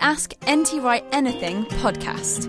Ask NT Wright Anything podcast.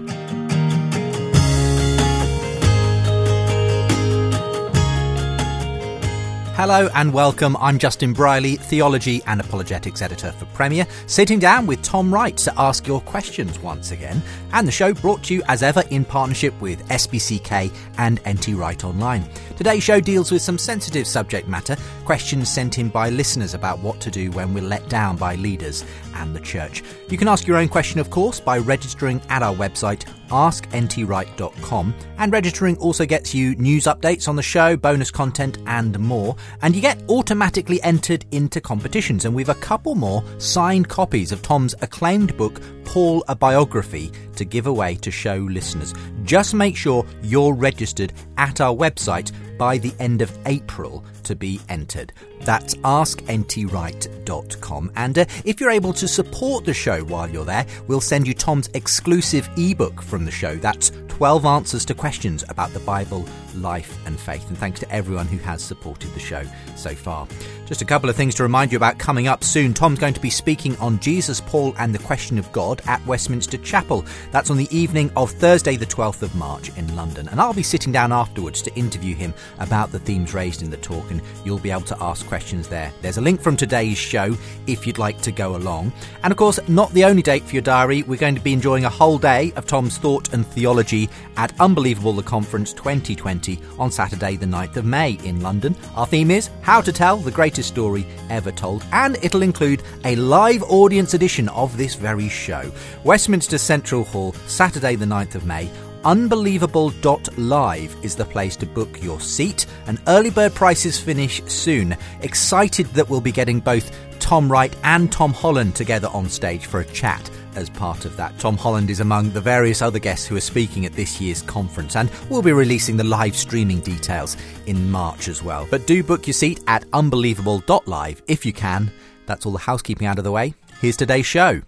Hello and welcome. I'm Justin Brierley, Theology and Apologetics Editor for Premier, sitting down with Tom Wright to ask your questions once again. And the show brought to you as ever in partnership with SPCK and NT Wright Online. Today's show deals with some sensitive subject matter, questions sent in by listeners about what to do when we're let down by leaders and the church. You can ask your own question, of course, by registering at our website askntwright.com. And registering also gets you news updates on the show, bonus content, and more. And you get automatically entered into competitions. And we've a couple more signed copies of Tom's acclaimed book, Paul a Biography, to give away to show listeners. Just make sure you're registered at our website by the end of April to be entered. That's askntwright.com. And uh, if you're able to support the show while you're there, we'll send you Tom's exclusive ebook from the show. That's 12 answers to questions about the Bible, life, and faith. And thanks to everyone who has supported the show so far. Just a couple of things to remind you about coming up soon. Tom's going to be speaking on Jesus, Paul, and the question of God at Westminster Chapel. That's on the evening of Thursday, the 12th of March in London. And I'll be sitting down afterwards to interview him about the themes raised in the talk, and you'll be able to ask questions there. There's a link from today's show if you'd like to go along. And of course, not the only date for your diary, we're going to be enjoying a whole day of Tom's thought and theology at Unbelievable the Conference 2020 on Saturday, the 9th of May in London. Our theme is How to Tell the Greatest Story Ever Told, and it'll include a live audience edition of this very show. Westminster Central Hall, Saturday, the 9th of May. Unbelievable.live is the place to book your seat, and early bird prices finish soon. Excited that we'll be getting both Tom Wright and Tom Holland together on stage for a chat as part of that. Tom Holland is among the various other guests who are speaking at this year's conference, and we'll be releasing the live streaming details in March as well. But do book your seat at unbelievable.live if you can. That's all the housekeeping out of the way. Here's today's show.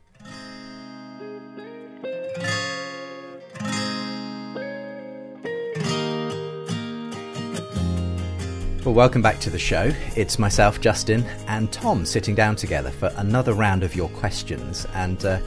Well, welcome back to the show. It's myself, Justin, and Tom sitting down together for another round of your questions. And uh,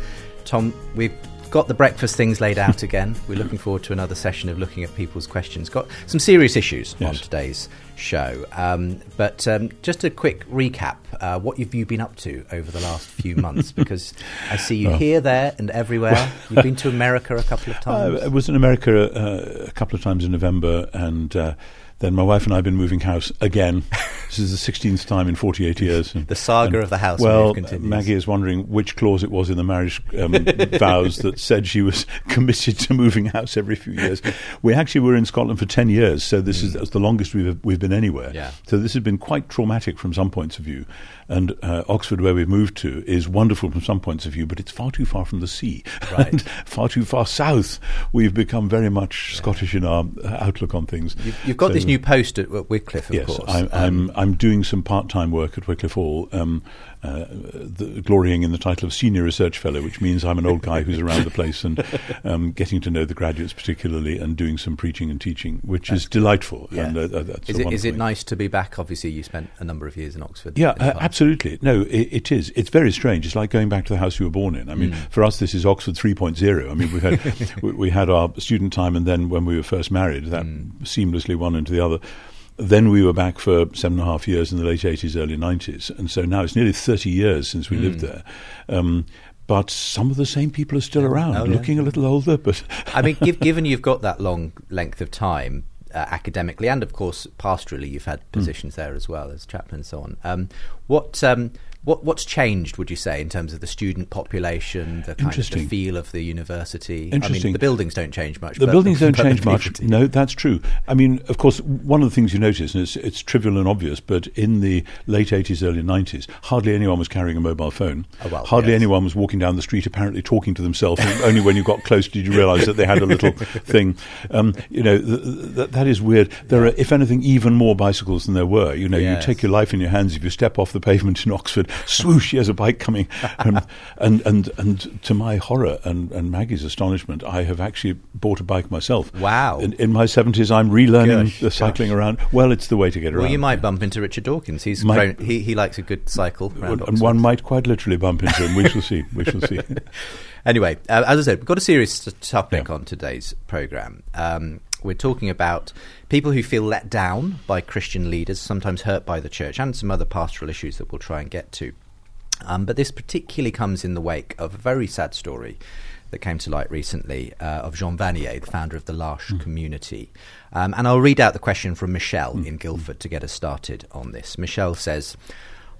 Tom, we've got the breakfast things laid out again. We're looking forward to another session of looking at people's questions. Got some serious issues Yes. on today's show. Um, but um, just a quick recap uh, what have you been up to over the last few months? Because I see you Well- here, there, and everywhere. You've been to America a couple of times. Uh, I was in America uh, a couple of times in November, and uh, then my wife and I have been moving house again. this is the 16th time in 48 years. The saga and- of the house Well, continues. Maggie is wondering which clause it was in the marriage um, vows that said she was committed to moving house every few years. We actually were in Scotland for 10 years, so this is that's the longest we've we've been anywhere. Mm. Yeah. So this has been quite traumatic from some points of view. And uh, Oxford, where we've moved to, is wonderful from some points of view, but it's far too far from the sea Right. and far too far south. We've become very much Scottish in our uh, outlook on things. You've, you've got So- this new post at, Wycliffe, of Yes, course. I'm, Um, I'm I'm doing some part-time work at Wycliffe Hall, um, uh, the, glorying in the title of senior research fellow, which means I'm an old guy who's around the place and um, getting to know the graduates particularly, and doing some preaching and teaching, which is delightful. Yeah. And uh, uh, that's is it is it nice to be back? Obviously, you spent a number of years in Oxford. Yeah, in uh, absolutely. No, it, it is. It's very strange. It's like going back to the house you were born in. I mean, Mm. for us, this is Oxford 3.0. I mean, we had we, we had our student time, and then when we were first married, that Mm. seamlessly one into the other. Then we were back for seven and a half years in the late 80s, early 90s, and so now it's nearly 30 years since we Mm. lived there. Um, but some of the same people are still around, Oh, yeah. looking a little older, but I mean, giv given you've got that long length of time uh, academically and, of course, pastorally, you've Hmm. had positions there as well as chaplain and so on. Um, what um, what what's changed? Would you say in terms of the student population, the kind of the feel of the university? I mean, the buildings don't change much. The buildings don't change much. No, that's true. I mean, of course, one of the things you notice, and it's, it's trivial and obvious, but in the late 80s, early 90s, hardly anyone was carrying a mobile phone. Oh, well, hardly yes. anyone was walking down the street apparently talking to themselves. and only when you got close did you realise that they had a little thing. Um, you know, th- th- that is weird. There are, if anything, even more bicycles than there were. You know, Yes. you take your life in your hands. If you step off the pavement in Oxford, swoosh, he has a bike coming. Um, and, and, and to my horror and, and Maggie's astonishment, I have actually bought a bike myself. Wow. In, in my 70s, I'm relearning Gosh, the cycling gosh. around. Well, it's the way to get around. Well, you might bump into Richard Dawkins. He's Might- grown, he he likes a good cycle around and Oxford. one might quite literally bump into him. We shall see. We shall see. Anyway, uh, as I said, we've got a serious topic Yeah. on today's program. Um, we're talking about people who feel let down by Christian leaders, sometimes hurt by the church, and some other pastoral issues that we'll try and get to. Um, but this particularly comes in the wake of a very sad story that came to light recently uh, of Jean Vanier, the founder of the L'Arche community. Um, and I'll read out the question from Michelle in Guildford to get us started on this. Michelle says,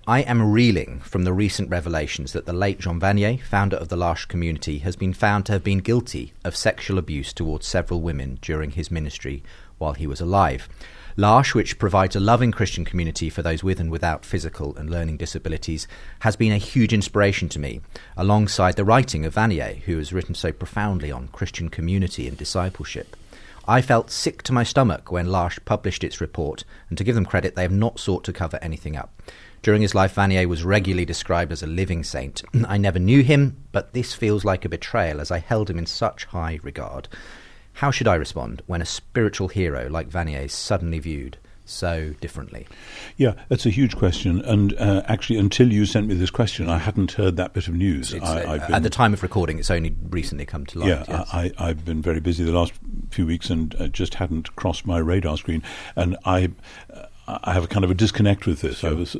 I am reeling from the recent revelations that the late Jean Vanier, founder of the L'Arche community, has been found to have been guilty of sexual abuse towards several women during his ministry while he was alive. L'Arche, which provides a loving Christian community for those with and without physical and learning disabilities, has been a huge inspiration to me, alongside the writing of Vanier, who has written so profoundly on Christian community and discipleship. I felt sick to my stomach when L'Arche published its report, and to give them credit, they have not sought to cover anything up. During his life, Vanier was regularly described as a living saint. I never knew him, but this feels like a betrayal as I held him in such high regard. How should I respond when a spiritual hero like Vanier is suddenly viewed so differently? Yeah, that's a huge question. And uh, actually, until you sent me this question, I hadn't heard that bit of news. I, uh, I've at the time of recording, it's only recently come to light. yeah, yes. I, I've been very busy the last few weeks and uh, just hadn't crossed my radar screen. And I, I have a kind of a disconnect with this. I was,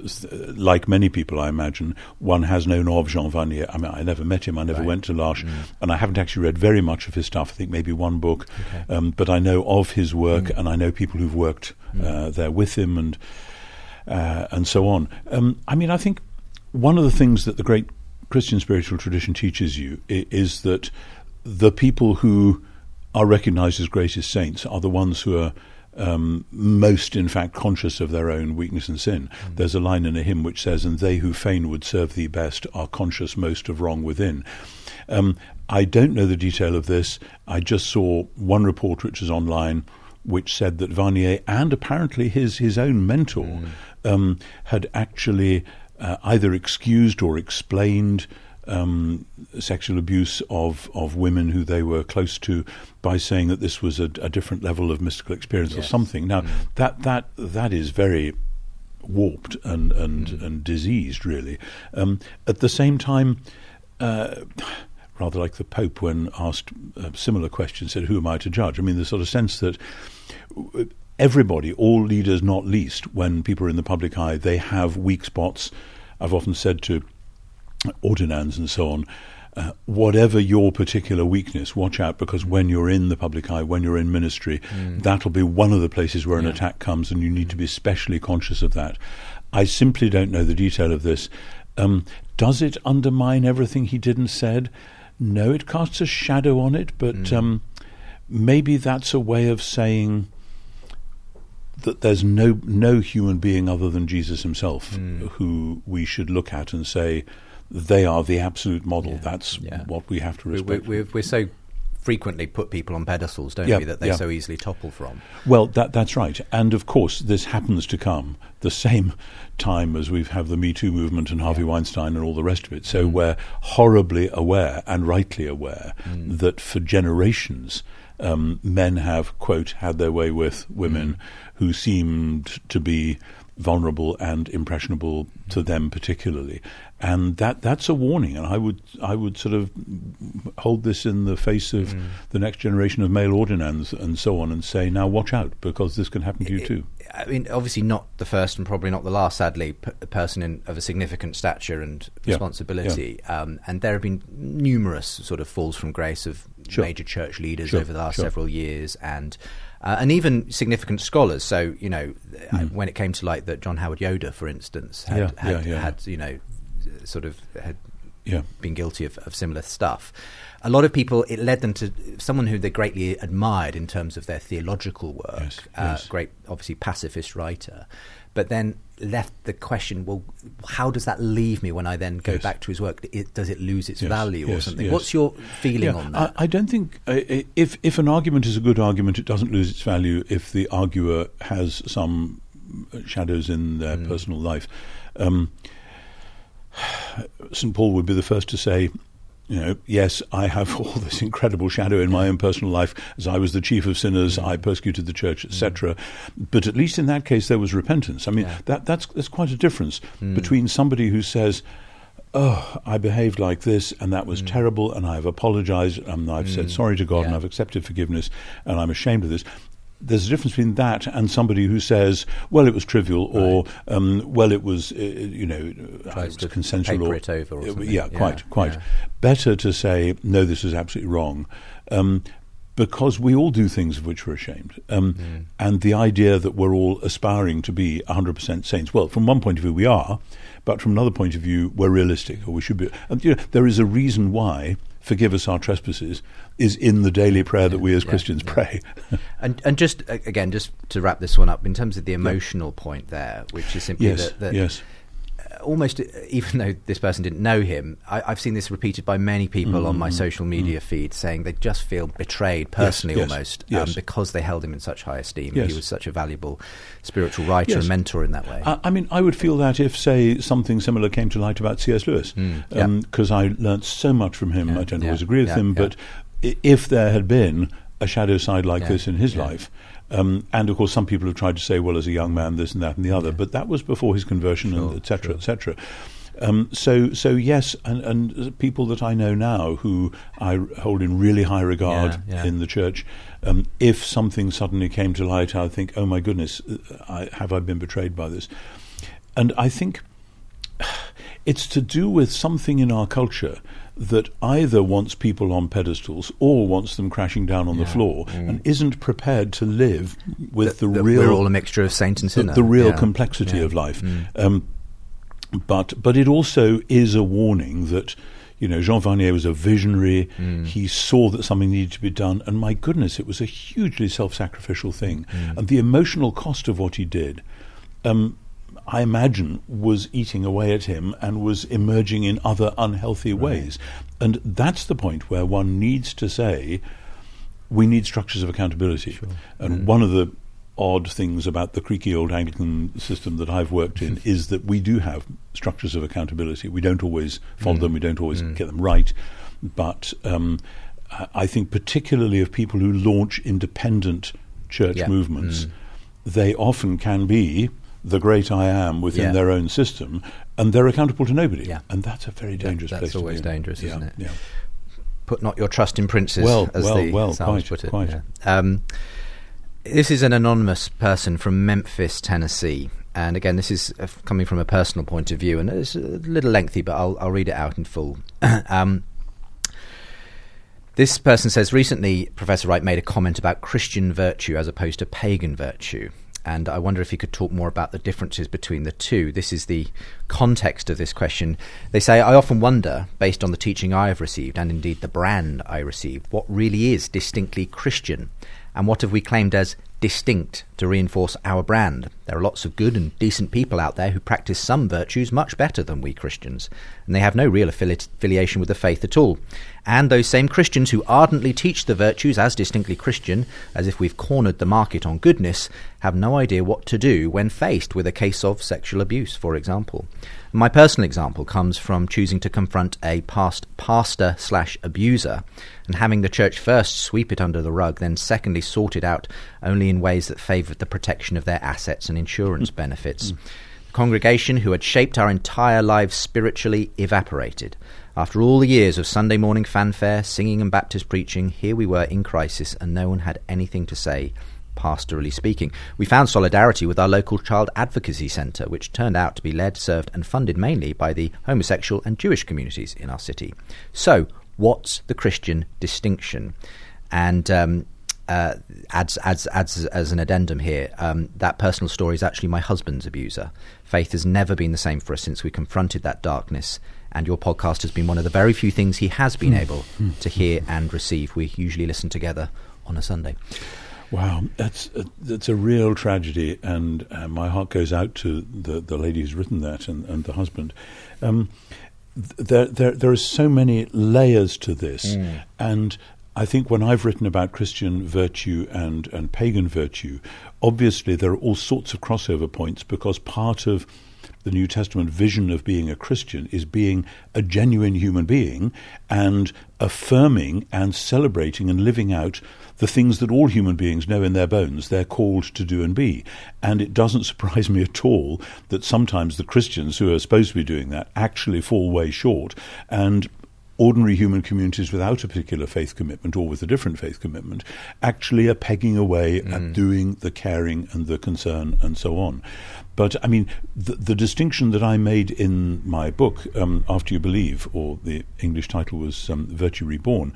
like many people, I imagine, one has known of Jean Vanier. I mean, I never met him. I never Right. went to L'Arche, Mm. and I haven't actually read very much of his stuff. I think maybe one book, um, but I know of his work, Mm. and I know people who've worked uh, there with him, and uh, and so on. Um, I mean, I think one of the things that the great Christian spiritual tradition teaches you i- is that the people who are recognized as greatest saints are the ones who are um, most, in fact, conscious of their own weakness and sin. There's a line in a hymn which says, And they who fain would serve thee best are conscious most of wrong within. Um, I don't know the detail of this. I just saw one report which was online which said that Vanier and apparently his, his own mentor um, had actually uh, either excused or explained um, sexual abuse of, of women who they were close to by saying that this was a, a different level of mystical experience or something. Now, that, that, that is very warped and, and, and diseased, really. Um, at the same time, uh, rather like the Pope when asked a similar question, said, Who am I to judge? I mean, the sort of sense that everybody, all leaders not least, when people are in the public eye, they have weak spots. I've often said to ordinands and so on, uh, whatever your particular weakness, watch out because when you're in the public eye, when you're in ministry, that'll be one of the places where an attack comes, and you need to be especially conscious of that. I simply don't know the detail of this. Um, does it undermine everything he did and said? No, it casts a shadow on it, but um, maybe that's a way of saying that there's no no human being other than Jesus himself Hmm. who we should look at and say they are the absolute model. Yeah, That's yeah. what we have to We, we, respect. we're, we're so frequently put people on pedestals, don't Yeah, we, that they so easily topple from. Well, that, that's right. And of course, this happens to come the same time as we've had the Me Too movement and Harvey Weinstein and all the rest of it. Mm. So we're horribly aware and rightly aware Mm. that for generations, um, men have, quote, had their way with women Mm. who seemed to be vulnerable and impressionable to them particularly. And that that's a warning, and I would I would sort of hold this in the face of Mm. the next generation of male ordinands and so on, and say, now watch out because this can happen to you too. I mean, obviously not the first and probably not the last, sadly, p- a person in, of a significant stature and Yeah, responsibility. Um, and there have been numerous sort of falls from grace of Sure. major church leaders Sure, over the last sure. several years, and uh, and even significant scholars. So you know, uh, Mhm. when it came to light that John Howard Yoder, for instance, had Yeah, had, yeah, yeah, had you know, sort of had Yeah. been guilty of, of similar stuff. A lot of people, it led them to someone who they greatly admired in terms of their theological work. Yes, uh, yes. Great, obviously pacifist writer, but then left the question: Well, how does that leave me when I then go Yes. back to his work? It, does it lose its Yes, value or something? yes. What's your feeling Yeah, on that? I, I don't think uh, if if an argument is a good argument, it doesn't lose its value if the arguer has some shadows in their Mm. personal life. Um, St. Paul would be the first to say, you know, yes, I have all this incredible shadow in my own personal life. As I was the chief of sinners, mm. I persecuted the church, etc. Mm. But at least in that case, there was repentance. I mean, Yeah. that, that's that's quite a difference mm. between somebody who says. Oh, I behaved like this, and that was terrible, and I've apologized, and I've said sorry to God, and I've accepted forgiveness, and I'm ashamed of this. There's a difference between that and somebody who says, "Well, it was trivial," or um, "Well, it was, uh, you know, uh, Tries it was consensual." paper or, it over or Uh, something. Yeah, Yeah, quite, quite. yeah. Better to say, "No, this is absolutely wrong," um, because we all do things of which we're ashamed, um, Mm. and the idea that we're all aspiring to be 100% saints. Well, from one point of view, we are, but from another point of view, we're realistic, or we should be. And, you know, there is a reason why "Forgive us our trespasses" is in the daily prayer that we as yeah, Christians yeah. pray. And and just again, just to wrap this one up, in terms of the emotional point there, which is simply yes, that, that yes. Almost, even though this person didn't know him, I, I've seen this repeated by many people on my social media feed, saying they just feel betrayed personally, Mm-hmm. yes, almost, yes. Um, because they held him in such high esteem. Yes. He was such a valuable spiritual writer Yes. and mentor in that way. I, I mean, I would feel that if, say, something similar came to light about C.S. Lewis, because yeah. I learnt so much from him. Yeah, I don't yeah, always agree with him, but if there had been a shadow side like this in his life, um, and of course, some people have tried to say, well, as a young man, this and that and the other, but that was before his conversion, Sure, and et cetera, sure. et cetera. Um, so, so yes, and, and people that I know now who I hold in really high regard Yeah, yeah. in the church, um, if something suddenly came to light, I think, oh my goodness, I, have I been betrayed by this? And I think it's to do with something in our culture that either wants people on pedestals or wants them crashing down on the floor and isn't prepared to live with the Mm. That real we're all a mixture of saint and the, sinner. the real Yeah. complexity Yeah. Mm. of life. Um, but but it also is a warning that you know Jean Vanier was a visionary. Mm. He saw that something needed to be done, and my goodness, it was a hugely self-sacrificial thing, Mm. and the emotional cost of what he did. Um, I imagine was eating away at him and was emerging in other unhealthy ways. And that's the point where one needs to say, we need structures of accountability. And one of the odd things about the creaky old Anglican system that I've worked in is that we do have structures of accountability. We don't always follow mm. them, we don't always mm. get them right. But um, I- I think, particularly of people who launch independent church Yeah. movements, mm. they often can be the great I am within Yeah. their own system, and they're accountable to nobody. Yeah. And that's a very dangerous that's place to be always dangerous, Yeah, isn't it? Yeah. Put not your trust in princes, Well, as well, the well, quite, put it. quite. yeah. Um, this is an anonymous person from Memphis, Tennessee. And again, this is uh, coming from a personal point of view, and it's a little lengthy, but I'll, I'll read it out in full. um, this person says recently, Professor Wright made a comment about Christian virtue as opposed to pagan virtue. And I wonder if you could talk more about the differences between the two. This is the context of this question. They say, I often wonder, based on the teaching I have received, and indeed the brand I received, what really is distinctly Christian, and what have we claimed as distinct to reinforce our brand. There are lots of good and decent people out there who practice some virtues much better than we Christians, and they have no real affili- affiliation with the faith at all. And those same Christians who ardently teach the virtues as distinctly Christian, as if we've cornered the market on goodness, have no idea what to do when faced with a case of sexual abuse, for example. My personal example comes from choosing to confront a past pastor slash abuser and having the church first sweep it under the rug, then secondly sort it out only in ways that favoured the protection of their assets and insurance benefits. The congregation who had shaped our entire lives spiritually evaporated. After all the years of Sunday morning fanfare, singing, and Baptist preaching, here we were in crisis, and no one had anything to say pastorally speaking. We found solidarity with our local child advocacy centre, which turned out to be led, served, and funded mainly by the homosexual and Jewish communities in our city. So, what's the Christian distinction? And um, uh, adds, adds, adds as an addendum here um, that personal story is actually my husband's abuser. Faith has never been the same for us since we confronted that darkness. And your podcast has been one of the very few things he has been able to hear and receive. We usually listen together on a Sunday. Wow, that's a, that's a real tragedy, and uh, my heart goes out to the, the lady who's written that and, and the husband. Um, there, there, there are so many layers to this, and I think when I've written about Christian virtue and, and pagan virtue, obviously there are all sorts of crossover points because part of the New Testament vision of being a Christian is being a genuine human being and affirming and celebrating and living out the things that all human beings know in their bones they're called to do and be. And it doesn't surprise me at all that sometimes the Christians who are supposed to be doing that actually fall way short and ordinary human communities without a particular faith commitment or with a different faith commitment actually are pegging away mm. at doing the caring and the concern and so on. But I mean, the, the distinction that I made in my book, um, After You Believe, or the English title was um, Virtue Reborn,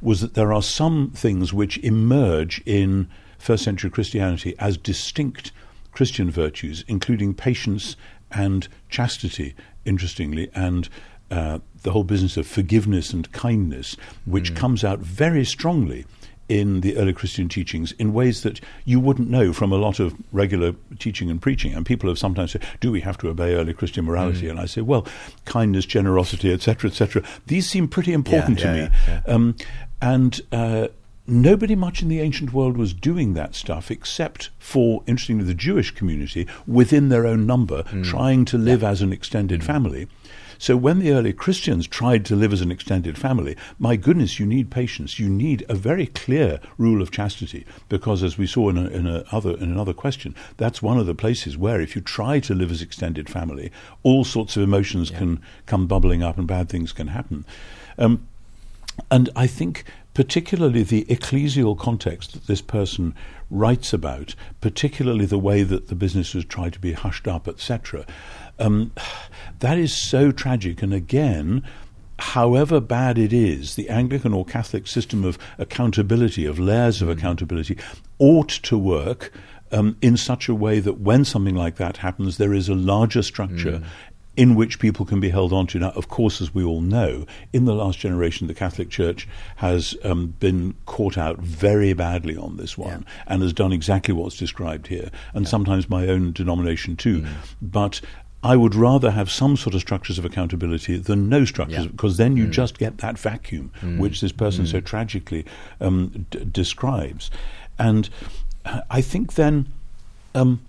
was that there are some things which emerge in first century Christianity as distinct Christian virtues, including patience and chastity, interestingly, and uh, the whole business of forgiveness and kindness, which mm. comes out very strongly in the early Christian teachings in ways that you wouldn't know from a lot of regular teaching and preaching. And people have sometimes said, "Do we have to obey early Christian morality?" Mm. And I say, "Well, kindness, generosity, etc., etc. These seem pretty important yeah, to yeah, me." Yeah, um, and uh, nobody much in the ancient world was doing that stuff except for, interestingly, the Jewish community within their own number, mm. trying to live as an extended mm. family. So when the early Christians tried to live as an extended family, my goodness, you need patience. You need a very clear rule of chastity, because as we saw in, a, in, a other, in another question, that's one of the places where if you try to live as extended family, all sorts of emotions yeah. can come bubbling up and bad things can happen. Um, and I think particularly the ecclesial context that this person writes about, particularly the way that the business was tried to be hushed up, etc., um, that is so tragic. And again, however bad it is, the Anglican or Catholic system of accountability, of layers of mm. accountability, ought to work um, in such a way that when something like that happens, there is a larger structure. Mm in which people can be held onto. Now, of course, as we all know, in the last generation, the Catholic Church has um, been caught out very badly on this one yeah. and has done exactly what's described here, and yeah. sometimes my own denomination too. Mm. But I would rather have some sort of structures of accountability than no structures, yeah. because then you mm. just get that vacuum mm. which this person mm. so tragically um, d- describes. And I think then um,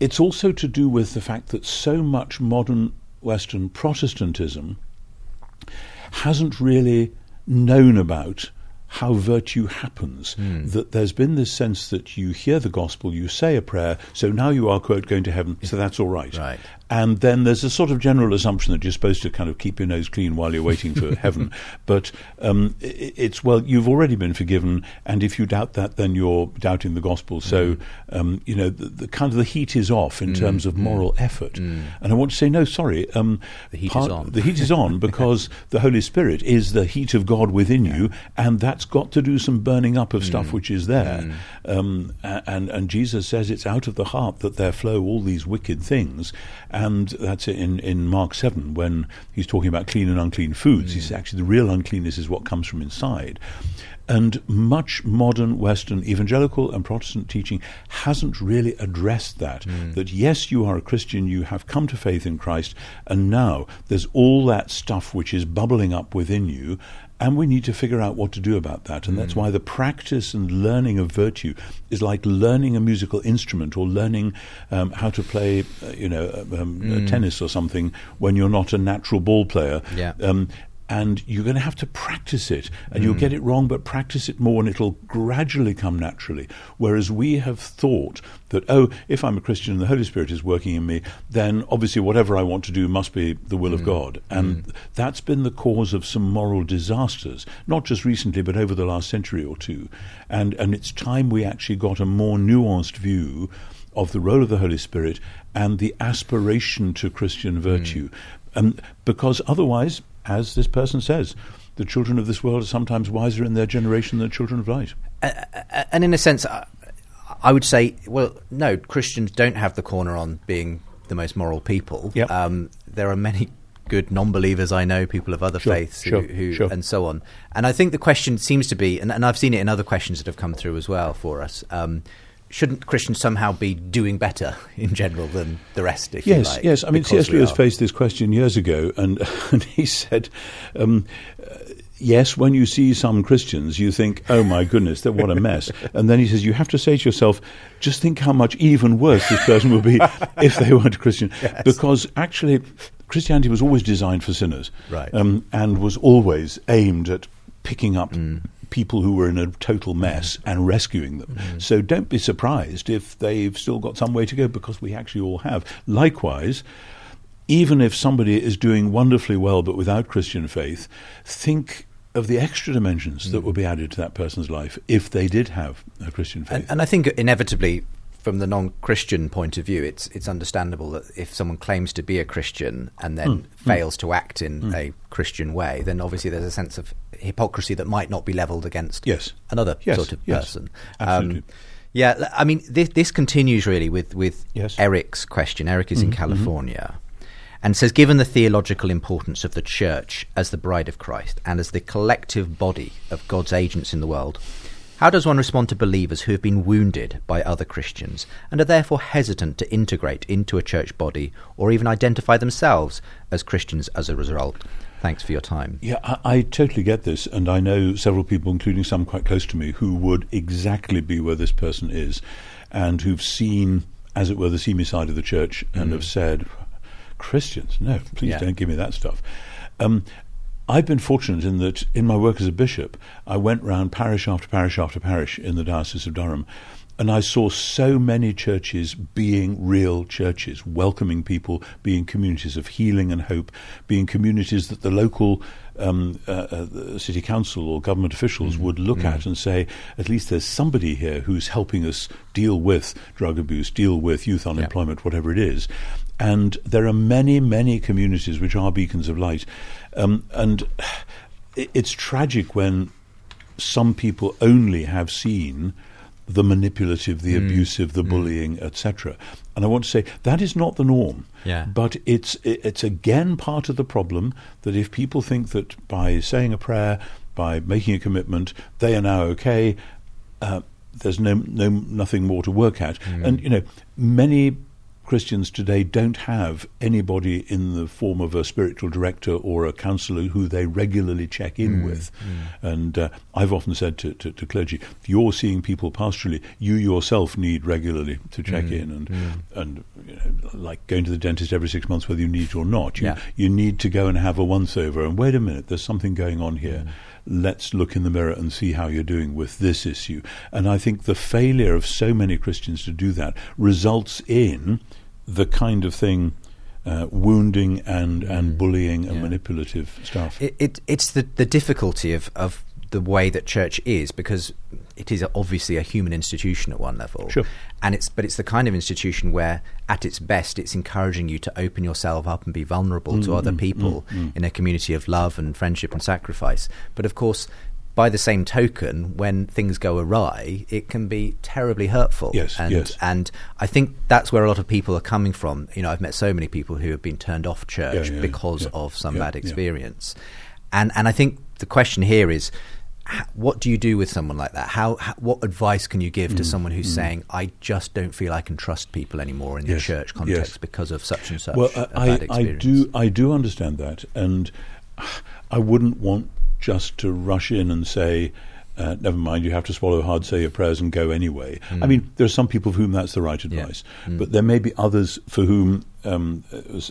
it's also to do with the fact that so much modern Western Protestantism hasn't really known about how virtue happens. Mm. That there's been this sense that you hear the gospel, you say a prayer, so now you are, quote, going to heaven, so that's all right. Right. And then there's a sort of general assumption that you're supposed to kind of keep your nose clean while you're waiting for heaven. But um, it's, well, you've already been forgiven, and if you doubt that, then you're doubting the gospel. So, mm. um, you know, the, the, kind of the heat is off in mm. terms of moral effort. And I want to say, no, sorry. Um, the heat part, is on. The heat is on because the Holy Spirit is the heat of God within yeah. you, and that's got to do some burning up of stuff which is there. Um, and, and Jesus says it's out of the heart that there flow all these wicked things. And that's in, in Mark 7 when he's talking about clean and unclean foods. Mm. He says actually the real uncleanness is what comes from inside. And much modern Western evangelical and Protestant teaching hasn't really addressed that. Mm. That yes, you are a Christian, you have come to faith in Christ, and now there's all that stuff which is bubbling up within you, and we need to figure out what to do about that. And mm. that's why the practice and learning of virtue is like learning a musical instrument or learning um, how to play, uh, you know, um, mm. tennis or something when you're not a natural ball player. Yeah. Um, and you're going to have to practice it, and mm. you'll get it wrong, but practice it more, and it'll gradually come naturally. Whereas we have thought that, oh, if I'm a Christian and the Holy Spirit is working in me, then obviously whatever I want to do must be the will mm. of God. And mm. that's been the cause of some moral disasters, not just recently, but over the last century or two. And, and it's time we actually got a more nuanced view of the role of the Holy Spirit and the aspiration to Christian virtue. Mm. Um, because otherwise, as this person says, the children of this world are sometimes wiser in their generation than the children of light. And in a sense, I would say, well, no, Christians don't have the corner on being the most moral people. Yep. Um, there are many good non-believers I know, people of other sure, faiths, who, sure, who sure. and so on. And I think the question seems to be, and, and, I've seen it in other questions that have come through as well for us. Um, shouldn't Christians somehow be doing better in general than the rest? If yes, you like, yes. I mean, C.S. Lewis faced this question years ago, and, and he said, um, yes, when you see some Christians, you think, oh my goodness, that what a mess. and then he says, you have to say to yourself, just think how much even worse this person would be if they weren't a Christian. Yes. Because actually, Christianity was always designed for sinners. Right. Um, and was always aimed at picking up people who were in a total mess mm. and rescuing them. Mm. So don't be surprised if they've still got some way to go because we actually all have. Likewise, even if somebody is doing wonderfully well but without Christian faith, think of the extra dimensions that mm. would be added to that person's life if they did have a Christian faith. And, and I think inevitably, from the non-Christian point of view, it's it's understandable that if someone claims to be a Christian and then Hmm. hmm. fails to act in hmm. a Christian way, then obviously there's a sense of hypocrisy that might not be levelled against Yes. another Yes, sort of yes, person. absolutely. Um, yeah, I mean, this, this continues really with with. Eric's question. Eric is in Mm-hmm, California. And says, given the theological importance of the church as the bride of Christ and as the collective body of God's agents in the world, how does one respond to believers who have been wounded by other Christians and are therefore hesitant to integrate into a church body or even identify themselves as Christians as a result? Thanks for your time. Yeah, I, I totally get this, and I know several people, including some quite close to me, who would exactly be where this person is, and who've seen, as it were, the seamy side of the church, and have said, "Christians, no, please Yeah. don't give me that stuff." Um, I've been fortunate in that, in my work as a bishop, I went round parish after parish after parish in the Diocese of Durham, and I saw so many churches being real churches, welcoming people, being communities of healing and hope, being communities that the local um, uh, uh, city council or government officials would look at and say, at least there's somebody here who's helping us deal with drug abuse, deal with youth unemployment, whatever it is. And there are many, many communities which are beacons of light. Um, and it's tragic when some people only have seen the manipulative, the mm. abusive, the mm. bullying, etc. And I want to say that is not the norm. Yeah. But it's it's again part of the problem that if people think that by saying a prayer, by making a commitment, they are now okay. Uh, there's no no nothing more to work at, mm. and you know many Christians today don't have anybody in the form of a spiritual director or a counselor who they regularly check in mm, with. Mm. And uh, I've often said to, to, to clergy, if you're seeing people pastorally, you yourself need regularly to check mm, in. And, and you know, like going to the dentist every six months, whether you need it or not, you, Yeah. you need to go and have a once over. And wait a minute, there's something going on here. Let's look in the mirror and see how you're doing with this issue. And I think the failure of so many Christians to do that results in the kind of thing, uh, wounding and, mm. and bullying and Yeah. manipulative stuff. It, it, it's the, the difficulty of, of the way that church is because it is obviously a human institution at one level. Sure. And it's but it's the kind of institution where at its best it's encouraging you to open yourself up and be vulnerable to mm, other mm, people in a community of love and friendship and sacrifice. But of course by the same token, when things go awry, it can be terribly hurtful. Yes, and, yes. and I think that's where a lot of people are coming from. You know, I've met so many people who have been turned off church Yeah, yeah, because yeah, of some bad experience. And and I think the question here is what do you do with someone like that? How, how what advice can you give Mm, to someone who's saying I just don't feel I can trust people anymore in the church context yes. because of such and such well, a I, bad I experience? do I do understand that, and I wouldn't want just to rush in and say. Uh, never mind, you have to swallow hard, say your prayers, and go anyway. Hmm. I mean, there are some people for whom that's the right advice, but there may be others for whom um,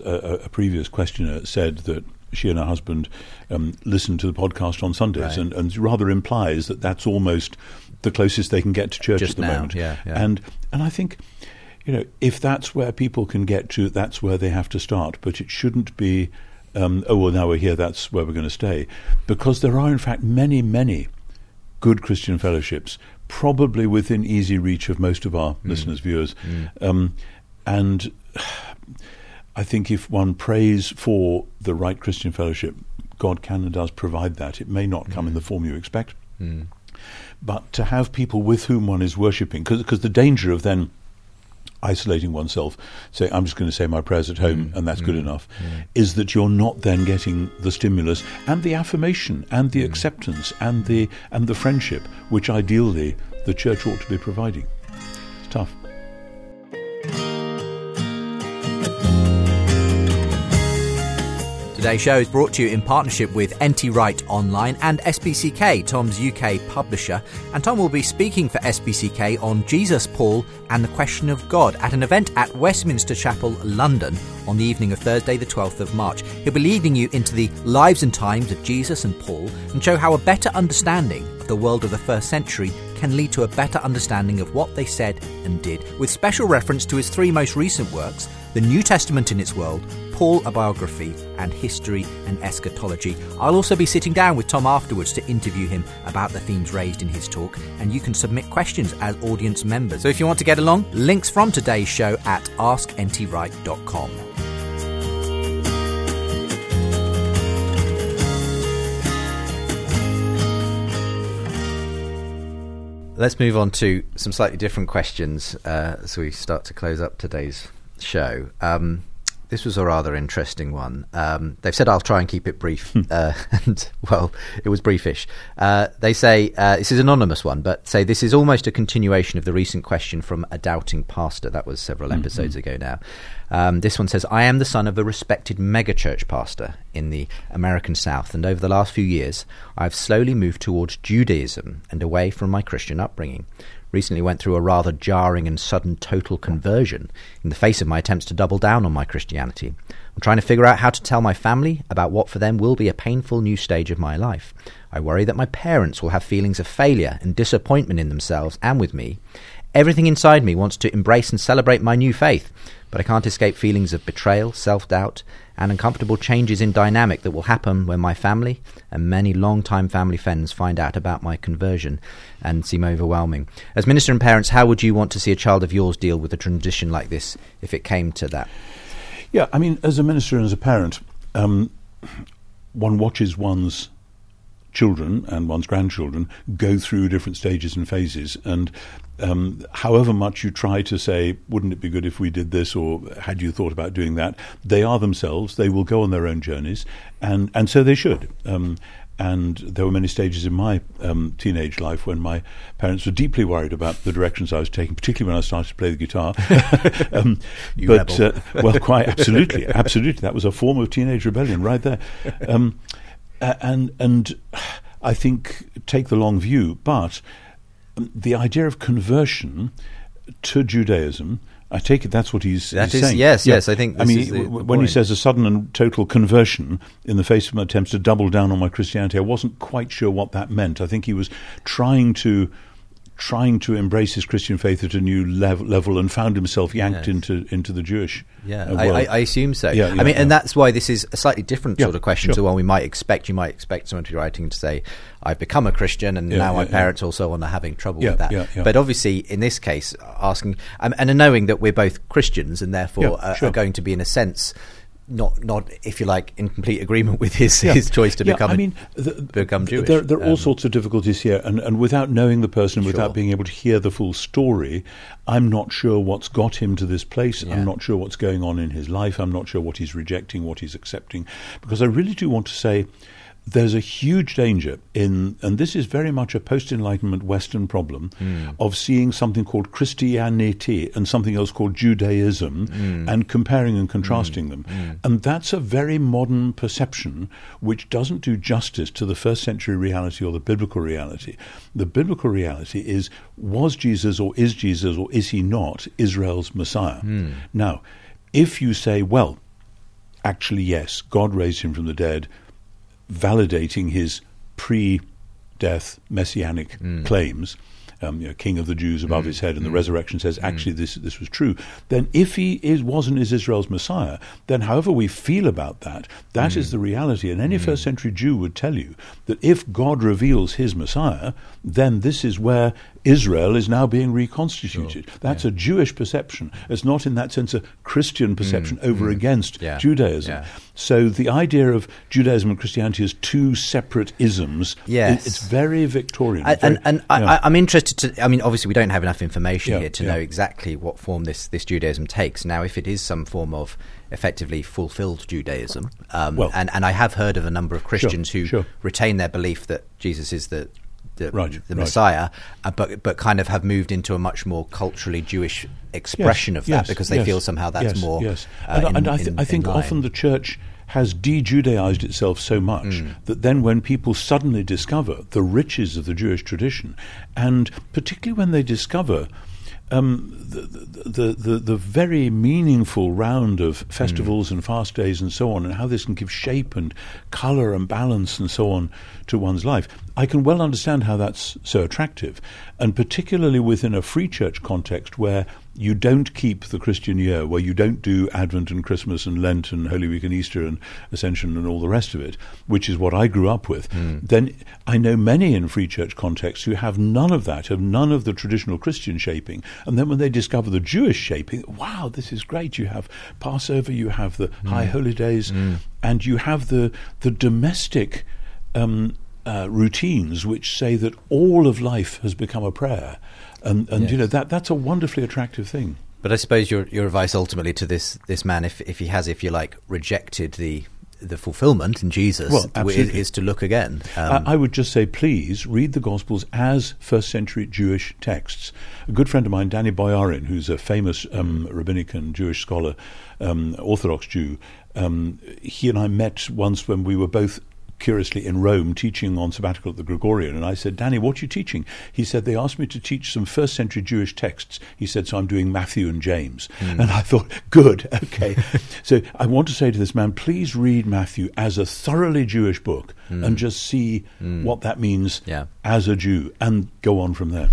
a, a previous questioner said that she and her husband um, listen to the podcast on Sundays, Right. and, and rather implies that that's almost the closest they can get to church Just at the now, moment. yeah, yeah. And and I think, you know, if that's where people can get to, that's where they have to start. But it shouldn't be, um, oh well, now we're here, that's where we're going to stay, because there are in fact many, many good Christian fellowships, probably within easy reach of most of our listeners, viewers, um, and. I think if one prays for the right Christian fellowship, God can and does provide that. It may not come in the form you expect, but to have people with whom one is worshipping, because the danger of then isolating oneself, say, I'm just going to say my prayers at home mm, and that's mm, good enough, mm. is that you're not then getting the stimulus and the affirmation and the acceptance and the and the friendship which ideally the church ought to be providing. Today's show is brought to you in partnership with NT Wright Online and SPCK, Tom's UK publisher. And Tom will be speaking for SPCK on Jesus, Paul, and the question of God at an event at Westminster Chapel, London, on the evening of Thursday, the 12th of March. He'll be leading you into the lives and times of Jesus and Paul and show how a better understanding of the world of the first century can lead to a better understanding of what they said and did, with special reference to his three most recent works The New Testament in its World, Paul a Biography, and History and Eschatology. I'll also be sitting down with Tom afterwards to interview him about the themes raised in his talk, and you can submit questions as audience members. So if you want to get along, links from today's show at askntwright.com. Let's move on to some slightly different questions uh, as we start to close up today's show. Um, this was a rather interesting one. Um, they've said I'll try and keep it brief, uh, and well, it was briefish. Uh, they say uh, this is an anonymous one, but say this is almost a continuation of the recent question from a doubting pastor. That was several episodes mm-hmm. ago now. Um, this one says, I am the son of a respected megachurch pastor in the American South, and over the last few years, I've slowly moved towards Judaism and away from my Christian upbringing recently went through a rather jarring and sudden total conversion in the face of my attempts to double down on my Christianity. I'm trying to figure out how to tell my family about what for them will be a painful new stage of my life. I worry that my parents will have feelings of failure and disappointment in themselves and with me. Everything inside me wants to embrace and celebrate my new faith, but I can't escape feelings of betrayal, self doubt, and uncomfortable changes in dynamic that will happen when my family and many long-time family friends find out about my conversion and seem overwhelming. As minister and parents, how would you want to see a child of yours deal with a transition like this if it came to that? Yeah, I mean, as a minister and as a parent, um, one watches one's children and one's grandchildren go through different stages and phases. And um, however much you try to say, wouldn't it be good if we did this, or had you thought about doing that, they are themselves. They will go on their own journeys, and, and so they should. Um, and there were many stages in my um, teenage life when my parents were deeply worried about the directions I was taking, particularly when I started to play the guitar. um, but uh, well, quite absolutely, absolutely, that was a form of teenage rebellion right there. Um, and and I think take the long view, but the idea of conversion to Judaism. I take it that's what he's, that he's is, saying. Yes, yeah. yes. I think. I mean, the, when point. he says a sudden and total conversion in the face of my attempts to double down on my Christianity, I wasn't quite sure what that meant. I think he was trying to trying to embrace his Christian faith at a new level, level and found himself yanked yes. into into the Jewish. Yeah, uh, I, I, assume so. Yeah, yeah I mean, yeah. and that's why this is a slightly different sort of question sure. to one we might expect. You might expect someone to be writing to say, "I've become a Christian, and now my parents also are having trouble with that." But obviously, in this case, asking um, and knowing that we're both Christians and therefore uh, sure. are going to be in a sense not not if you like in complete agreement with his yeah. his choice to yeah, become I mean the, become Jewish. There, there are um, all sorts of difficulties here, and, and without knowing the person, sure. without being able to hear the full story, I'm not sure what's got him to this place. Yeah. I'm not sure what's going on in his life. I'm not sure what he's rejecting, what he's accepting, because I really do want to say there's a huge danger in, and this is very much a post Enlightenment Western problem, mm. of seeing something called Christianity and something else called Judaism mm. and comparing and contrasting mm. them. Hmm. And that's a very modern perception which doesn't do justice to the first century reality or the biblical reality. The biblical reality is was Jesus or is Jesus or is he not Israel's Messiah? Hmm. Now, if you say, well, actually, yes, God raised him from the dead validating his pre death messianic mm. claims. Um, you know, king of the Jews above mm. his head, and mm. the resurrection says mm. actually this this was true. Then, if he is wasn't is Israel's Messiah, then however we feel about that, that is mm. the reality. And any first century Jew would tell you that if God reveals His Messiah, then this is where Israel is now being reconstituted. Sure. That's yeah. a Jewish perception. It's not, in that sense, a Christian perception over against yeah, Judaism. Yeah. So the idea of Judaism and Christianity as two separate isms, yes. It, it's very Victorian. I, very, and, and I, am interested to, I mean, obviously we don't have enough information yeah, here to yeah. know exactly what form this, this Judaism takes. Now, if it is some form of effectively fulfilled Judaism, um, well, and, and I have heard of a number of Christians sure, who sure. retain their belief that Jesus is the the, right, the right. Messiah, uh, but but kind of have moved into a much more culturally Jewish expression yes, of that yes, because they yes, feel somehow that's more. Yes, uh, and, in, and I, th- in, I think often the church has de Judaized itself so much that then when people suddenly discover the riches of the Jewish tradition, and particularly when they discover um, the, the, the, the very meaningful round of festivals and fast days and so on, and how this can give shape and colour and balance and so on to one's life. I can well understand how that's so attractive, and particularly within a free church context where you don't keep the Christian year, where you don't do Advent and Christmas and Lent and Holy Week and Easter and Ascension and all the rest of it, which is what I grew up with, hmm. then I know many in free church contexts who have none of that, have none of the traditional Christian shaping. And then when they discover the Jewish shaping, wow, this is great. You have Passover, you have the hmm. High Holy Days, hmm. and you have the, the domestic. Um, uh, routines which say that all of life has become a prayer, and, and you know that that's a wonderfully attractive thing. But I suppose your your advice ultimately to this this man, if if he has, if you like, rejected the the fulfillment in Jesus, Well, is, is to look again. Um, I, I would just say, please read the Gospels as first century Jewish texts. A good friend of mine, Danny Boyarin, who's a famous um, rabbinic and Jewish scholar, um, Orthodox Jew, um, he and I met once when we were both curiously in Rome teaching on sabbatical at the Gregorian. And I said, Danny, what are you teaching? He said, they asked me to teach some first century Jewish texts. He said, so I'm doing Matthew and James. Hmm. And I thought, good, okay. so I want to say to this man, please read Matthew as a thoroughly Jewish book and hmm. just see hmm. what that means Yeah. as a Jew and go on from there.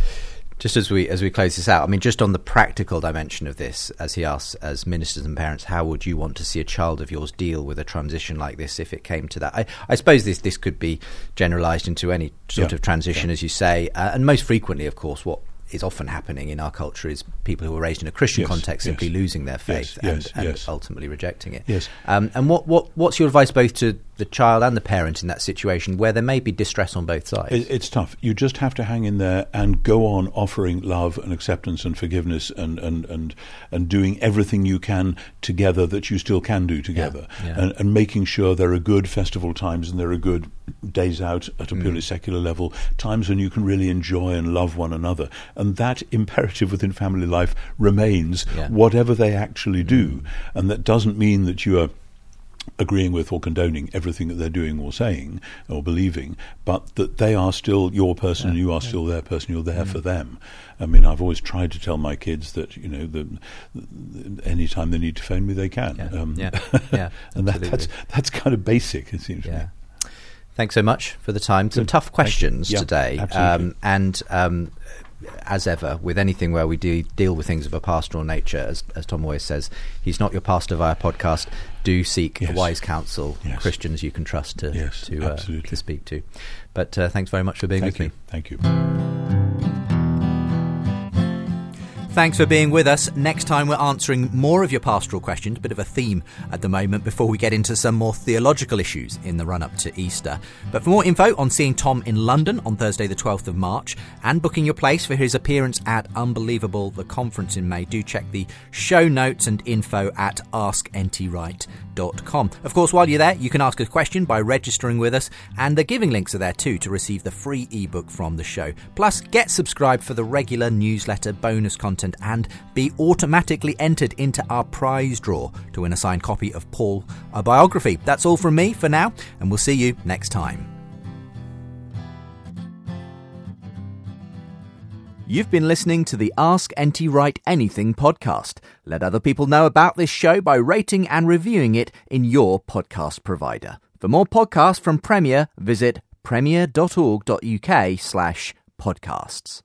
Just as we as we close this out, I mean, just on the practical dimension of this, as he asks, as ministers and parents, how would you want to see a child of yours deal with a transition like this if it came to that? I, I suppose this this could be generalised into any sort Yeah. of transition, as you say, uh, and most frequently, of course, what is often happening in our culture is people who are raised in a Christian Yes, context simply yes. losing their faith Yes, and, and ultimately rejecting it. Yes. Um, and what, what what's your advice both to the child and the parent in that situation where there may be distress on both sides? It, it's tough. You just have to hang in there and go on offering love and acceptance and forgiveness and, and, and, and doing everything you can together that you still can do together. yeah. And, and making sure there are good festival times and there are good days out at a Mm. purely secular level, times when you can really enjoy and love one another. And that imperative within family life remains, Yeah. Mm. whatever they actually do. And that doesn't mean that you are agreeing with or condoning everything that they're doing or saying or believing, but that they are still your person and you are still their person. You're Mm. there for them. I mean, I've always tried to tell my kids that you know, the, the, anytime they need to phone me, they can. Yeah. Yeah. Yeah, and that, that's that's kind of basic. It seems to me. Yeah. Thanks so much for the time. Some Good. tough questions Yeah, today. absolutely. and um, as ever, with anything where we do deal with things of a pastoral nature, as, as Tom always says, he's not your pastor via podcast. Do seek Yes. wise counsel, Yes. Christians you can trust to Yes, to, uh, to speak to. But uh, thanks very much for being Thank with you. me. Thank you. Thanks for being with us. Next time, we're answering more of your pastoral questions, a bit of a theme at the moment, before we get into some more theological issues in the run up to Easter. But for more info on seeing Tom in London on Thursday, the 12th of March, and booking your place for his appearance at Unbelievable, the conference in May, do check the show notes and info at askntwright.com. Of course, while you're there, you can ask a question by registering with us, and the giving links are there too to receive the free ebook from the show. Plus, get subscribed for the regular newsletter, bonus content, and be automatically entered into our prize draw to win a signed copy of Paul, a biography. That's all from me for now, and we'll see you next time. You've been listening to the Ask NT Wright Anything podcast. Let other people know about this show by rating and reviewing it in your podcast provider. For more podcasts from Premier, visit premier.org.uk slash podcasts.